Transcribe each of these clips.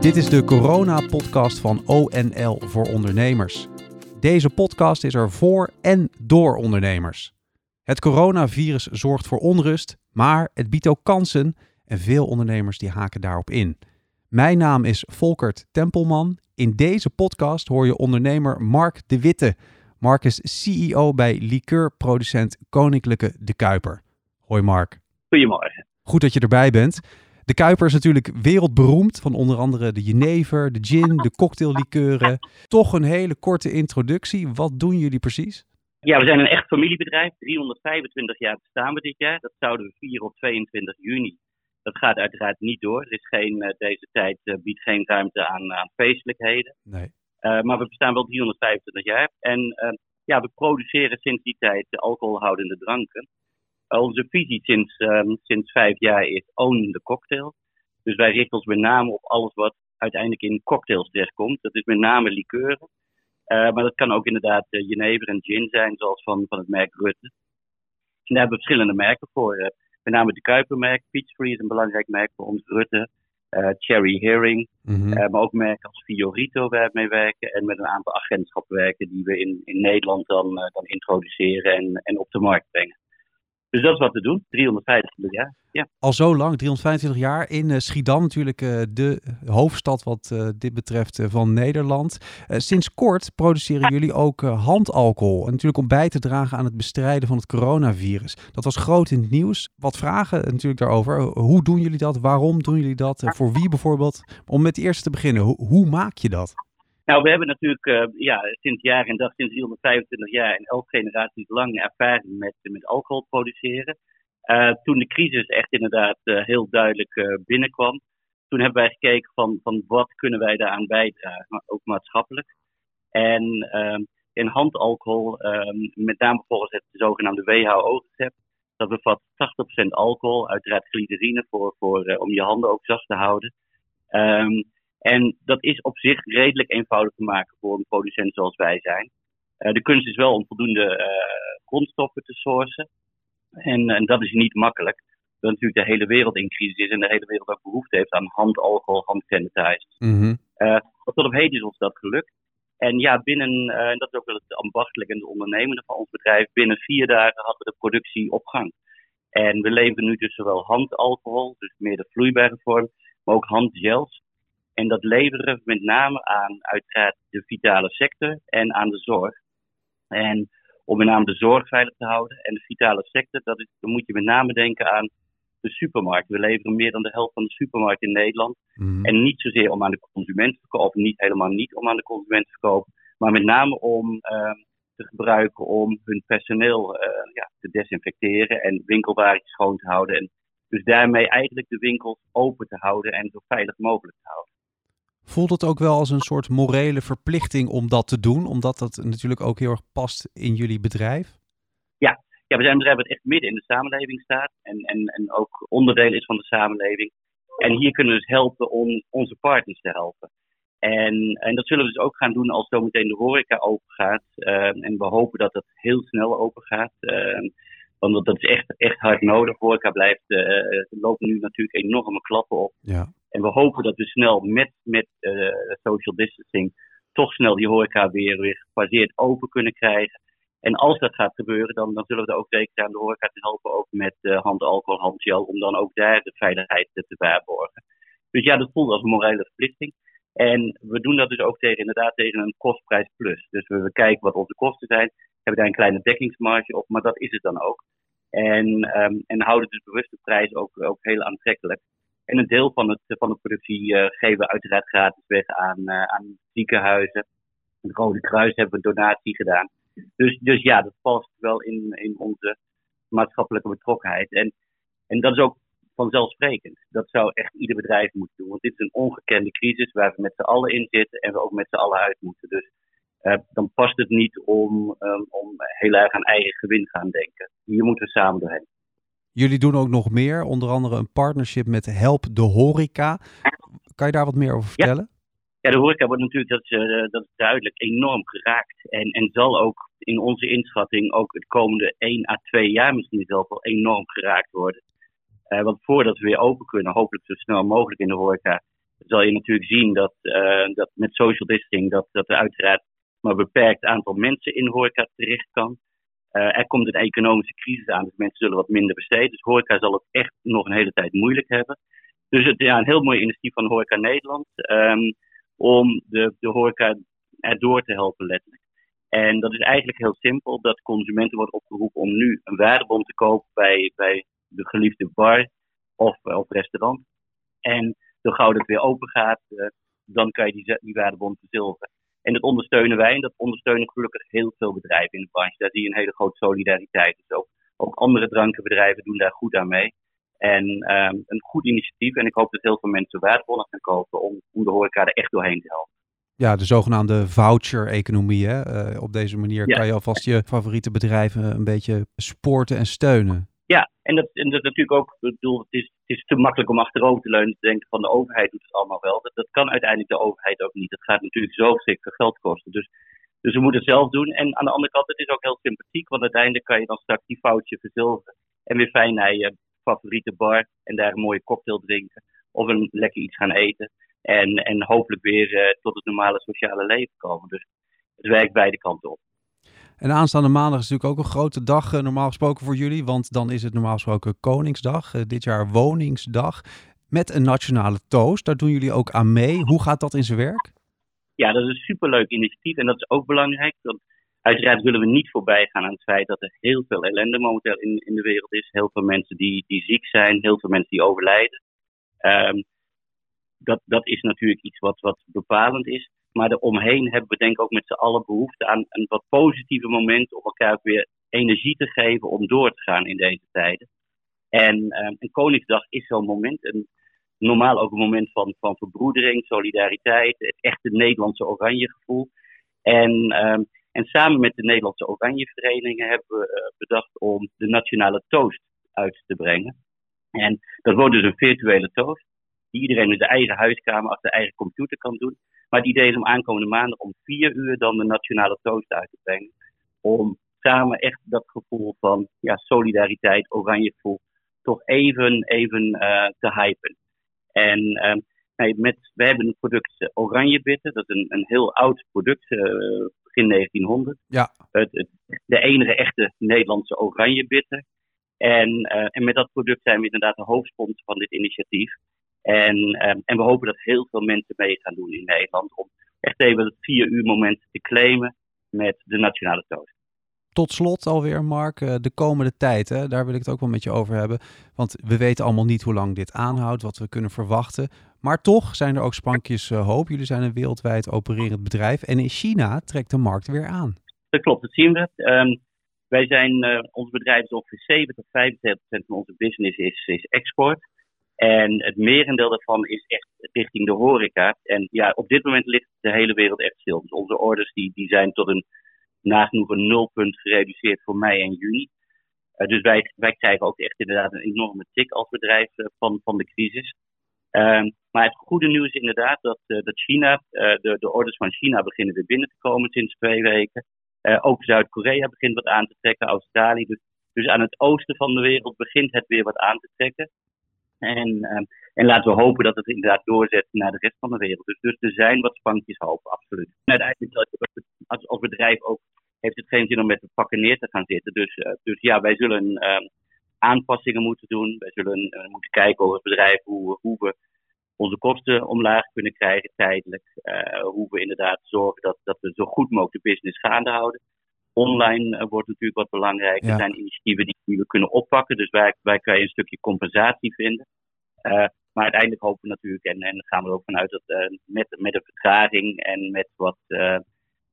Dit is de corona-podcast van ONL voor ondernemers. Deze podcast is er voor en door ondernemers. Het coronavirus zorgt voor onrust, maar het biedt ook kansen en veel ondernemers die haken daarop in. Mijn naam is Volkert Tempelman. In deze podcast hoor je ondernemer Mark de Witte. Mark is CEO bij liqueurproducent Koninklijke De Kuiper. Hoi Mark. Goedemorgen. Goed dat je erbij bent. De Kuiper is natuurlijk wereldberoemd van onder andere de jenever, de gin, de cocktaillikeuren. Toch een hele korte introductie. Wat doen jullie precies? Ja, we zijn een echt familiebedrijf. 325 jaar bestaan we dit jaar. Dat zouden we vieren op 22 juni. Dat gaat uiteraard niet door. Er is geen, uh, deze tijd uh, biedt geen ruimte aan, aan feestelijkheden. Nee. Uh, maar we bestaan wel 325 jaar. En ja, we produceren sinds die tijd alcoholhoudende dranken. Onze visie sinds, um, sinds vijf jaar is own the cocktail. Dus wij richten ons met name op alles wat uiteindelijk in cocktails terechtkomt. Dat is met name likeuren. maar dat kan ook inderdaad jenever en gin zijn, zoals van, van het merk Rutte. En daar hebben we verschillende merken voor met name de Kuipermerk. Peachtree is een belangrijk merk voor ons. Rutte, uh, Cherry Herring. Uh, maar ook merken als Fiorito waar we mee werken. En met een aantal agentschappen werken die we in, in Nederland dan, uh, dan introduceren en, en op de markt brengen. Dus dat is wat we doen, 325 jaar. Ja. Al zo lang, 325 jaar in uh, Schiedam, natuurlijk uh, de hoofdstad wat uh, dit betreft van Nederland. sinds kort produceren jullie ook handalcohol. En natuurlijk om bij te dragen aan het bestrijden van het coronavirus. Dat was groot in het nieuws. Wat vragen natuurlijk daarover. Hoe doen jullie dat? Waarom doen jullie dat? voor wie bijvoorbeeld? Om met de eerste te beginnen, hoe maak je dat? Nou, we hebben natuurlijk uh, ja, sinds jaar en dag, sinds 325 jaar en elf generaties lang ervaring met, met alcohol produceren. Uh, toen de crisis echt inderdaad heel duidelijk binnenkwam, toen hebben wij gekeken van, van wat kunnen wij daaraan bijdragen, ook maatschappelijk. En ehm, in handalcohol, ehm, met name volgens het zogenaamde WHO-recept, dat bevat 80% alcohol, uiteraard glycerine voor, voor, om je handen ook zacht te houden. Um, en dat is op zich redelijk eenvoudig te maken voor een producent zoals wij zijn. Uh, de kunst is wel om voldoende uh, grondstoffen te sourcen. En, en, dat is niet makkelijk. Dat natuurlijk de hele wereld in crisis is en de hele wereld ook behoefte heeft aan handalcohol, handsanitizers. Mm-hmm. Uh, tot op heden is ons dat gelukt. En ja, binnen, en dat is ook wel het ambachtelijke en het ondernemende van ons bedrijf, binnen vier dagen hadden we de productie op gang. En we leveren nu dus zowel handalcohol, dus meer de vloeibare vorm, maar ook handgels. En dat leveren we met name aan uiteraard de vitale sector en aan de zorg. En om met name de zorg veilig te houden en de vitale sector, dat is, dan moet je met name denken aan de supermarkt. We leveren meer dan de helft van de supermarkt in Nederland. Mm. En niet zozeer om aan de consument te verkopen, niet helemaal niet om aan de consument te verkopen, maar met name om uh, te gebruiken om hun personeel uh, ja, te desinfecteren en winkelwagentjes schoon te houden. En dus daarmee eigenlijk de winkels open te houden en zo veilig mogelijk te houden. Voelt het ook wel als een soort morele verplichting om dat te doen, omdat dat natuurlijk ook heel erg past in jullie bedrijf? Ja, ja we zijn een bedrijf dat echt midden in de samenleving staat en, en, en ook onderdeel is van de samenleving. En hier kunnen we dus helpen om onze partners te helpen. En, en dat zullen we dus ook gaan doen als zometeen de horeca open gaat. Uh, en we hopen dat dat heel snel open gaat. Uh, want dat is echt, echt hard nodig. Horeca blijft, uh, er lopen nu natuurlijk enorme klappen op. Ja. En we hopen dat we snel met, met uh, social distancing toch snel die horeca weer, weer open kunnen krijgen. En als dat gaat gebeuren, dan, dan zullen we er ook rekenen aan de horeca te helpen, ook met uh, handalcohol, handgel, om dan ook daar de veiligheid te waarborgen. Dus ja, dat voelt als een morele verplichting. En we doen dat dus ook tegen, inderdaad tegen een kostprijs plus. Dus we, we kijken wat onze kosten zijn, hebben daar een kleine dekkingsmarge op, maar dat is het dan ook. En, um, en houden dus bewust de prijs ook, ook heel aantrekkelijk. En een deel van, het, van de productie uh, geven we uiteraard gratis weg aan, uh, aan ziekenhuizen. Het Rode Kruis hebben we een donatie gedaan. Dus, dus ja, dat past wel in, in onze maatschappelijke betrokkenheid. En, en dat is ook vanzelfsprekend. Dat zou echt ieder bedrijf moeten doen. Want dit is een ongekende crisis waar we met z'n allen in zitten en we ook met z'n allen uit moeten. Dus uh, dan past het niet om, um, om heel erg aan eigen gewin gaan denken. Hier moeten we samen doorheen. Jullie doen ook nog meer, onder andere een partnership met Help de Horeca. Kan je daar wat meer over vertellen? Ja, ja de horeca wordt natuurlijk, dat is, uh, dat is duidelijk, enorm geraakt. En, en zal ook in onze inschatting ook het komende 1 à 2 jaar misschien zelf wel enorm geraakt worden. Uh, want voordat we weer open kunnen, hopelijk zo snel mogelijk in de horeca, zal je natuurlijk zien dat, dat met social distancing dat, dat er uiteraard maar een beperkt aantal mensen in horeca terecht kan. Er komt een economische crisis aan, dus mensen zullen wat minder besteden. Dus horeca zal het echt nog een hele tijd moeilijk hebben. Dus het ja, een heel mooi initiatief van Horeca Nederland um, om de, de horeca erdoor te helpen letterlijk. En dat is eigenlijk heel simpel, dat consumenten worden opgeroepen om nu een waardebon te kopen bij, bij de geliefde bar of, of restaurant. En zo gauw het weer open gaat, uh, dan kan je die, die verzilveren. En dat ondersteunen wij en dat ondersteunen gelukkig heel veel bedrijven in de branche. Daar zie je een hele grote solidariteit. Dus ook, ook andere drankenbedrijven doen daar goed aan mee. En um, een goed initiatief. En ik hoop dat heel veel mensen waardebonnen gaan kopen om, om de horeca er echt doorheen te helpen. Ja, de zogenaamde voucher-economie. Uh, op deze manier kan je alvast je favoriete bedrijven een beetje sporten en steunen. Ja, en dat, en dat natuurlijk ook, ik bedoel, het is, het is te makkelijk om achterover te leunen te denken van de overheid doet het allemaal wel. Dat, dat kan uiteindelijk de overheid ook niet. Het gaat natuurlijk zo veel geld kosten. Dus, dus we moeten het zelf doen. En aan de andere kant, het is ook heel sympathiek, want uiteindelijk kan je dan straks die foutje verzilveren. En weer fijn naar je favoriete bar en daar een mooie cocktail drinken. Of een lekker iets gaan eten. En, en hopelijk weer uh, tot het normale sociale leven komen. Dus het werkt beide kanten op. En aanstaande maandag is natuurlijk ook een grote dag uh, normaal gesproken voor jullie. Want dan is het normaal gesproken Koningsdag. Uh, dit jaar Woningsdag. Met een nationale toast. Daar doen jullie ook aan mee. Hoe gaat dat in zijn werk? Ja, dat is een superleuk initiatief. En dat is ook belangrijk. Want Uiteraard willen we niet voorbij gaan aan het feit dat er heel veel ellende momenteel in, in de wereld is. Heel veel mensen die, die ziek zijn, heel veel mensen die overlijden. Um, dat, dat is natuurlijk iets wat, wat bepalend is. Maar eromheen hebben we denk ik ook met z'n allen behoefte aan een wat positieve moment om elkaar weer energie te geven om door te gaan in deze tijden. En een Koningsdag is zo'n moment. Een, normaal ook een moment van, van verbroedering, solidariteit, het echte Nederlandse oranje gevoel. En um, en samen met de Nederlandse Oranje Verenigingen hebben we uh, bedacht om de nationale toast uit te brengen. En dat wordt dus een virtuele toast, die iedereen in zijn eigen huiskamer achter eigen computer kan doen. Maar het idee is om aankomende maandag om vier uur dan de nationale toast uit te brengen. Om samen echt dat gevoel van ja, solidariteit, oranje gevoel, toch even, even uh, te hypen. En nee, met, we hebben een product uh, Oranje Bitter, dat is een, een heel oud product, begin 1900. Ja. Het, het, de enige echte Nederlandse oranje bitter. En, uh, en met dat product zijn we inderdaad de hoofdsponsor van dit initiatief. En, uh, en we hopen dat heel veel mensen mee gaan doen in Nederland om echt even het vier uur moment te claimen met de nationale toast. Tot slot alweer, Mark, eh, de komende tijd, hè, daar wil ik het ook wel met je over hebben. Want we weten allemaal niet hoe lang dit aanhoudt, wat we kunnen verwachten. Maar toch zijn er ook sprankjes uh, hoop. Jullie zijn een wereldwijd opererend bedrijf. En in China trekt de markt weer aan. Dat klopt, dat zien we. Um, wij zijn, uh, ons bedrijf is ongeveer 70 tot 75% van onze business is, is export. En het merendeel daarvan is echt richting de horeca. En ja, op dit moment ligt de hele wereld echt stil. Dus onze orders die, die zijn tot een nagenoeg een nulpunt gereduceerd voor mei en juni. Uh, dus wij, wij krijgen ook echt inderdaad een enorme tik als bedrijf uh, van, van de crisis. Um, maar het goede nieuws is inderdaad dat, uh, dat China, de, de orders van China beginnen weer binnen te komen sinds twee weken. ook Zuid-Korea begint wat aan te trekken, Australië. Dus, dus aan het oosten van de wereld begint het weer wat aan te trekken. En, ehm, en laten we hopen dat het inderdaad doorzet naar de rest van de wereld. Dus, dus er zijn wat spankjes hoop, absoluut. En uiteindelijk als, als bedrijf ook heeft het geen zin om met de pakken neer te gaan zitten. Dus, uh, dus ja, wij zullen uh, aanpassingen moeten doen. Wij zullen uh, moeten kijken over het bedrijf hoe, hoe we onze kosten omlaag kunnen krijgen tijdelijk. Uh, hoe we inderdaad zorgen dat, dat we zo goed mogelijk de business gaande houden. Online wordt natuurlijk wat belangrijk. Ja. Er zijn initiatieven die, die, we kunnen oppakken. Dus wij, wij kunnen een stukje compensatie vinden. maar uiteindelijk hopen we natuurlijk, en, en gaan we er ook vanuit dat met, met een vertraging en met wat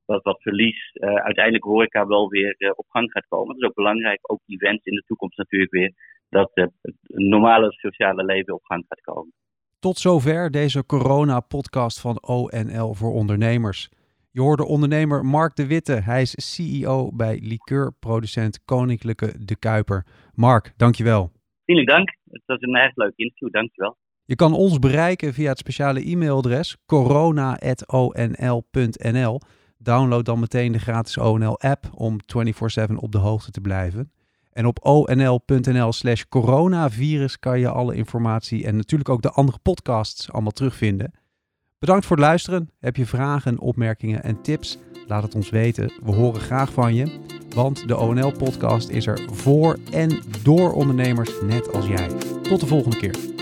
dat wat verlies uh, uiteindelijk horeca wel weer op gang gaat komen. Dat is ook belangrijk, ook events in de toekomst natuurlijk weer, dat het normale sociale leven op gang gaat komen. Tot zover deze corona-podcast van ONL voor ondernemers. Je hoorde ondernemer Mark de Witte. Hij is CEO bij liqueurproducent Koninklijke De Kuiper. Mark, dankjewel. Hartelijk dank. Het was een erg leuk interview. Dankjewel. Je kan ons bereiken via het speciale e-mailadres corona.onl.nl. Download dan meteen de gratis ONL-app om 24/7 op de hoogte te blijven. En op onl.nl slash coronavirus kan je alle informatie en natuurlijk ook de andere podcasts allemaal terugvinden. Bedankt voor het luisteren. Heb je vragen, opmerkingen en tips? Laat het ons weten. We horen graag van je. Want de ONL-podcast is er voor en door ondernemers net als jij. Tot de volgende keer.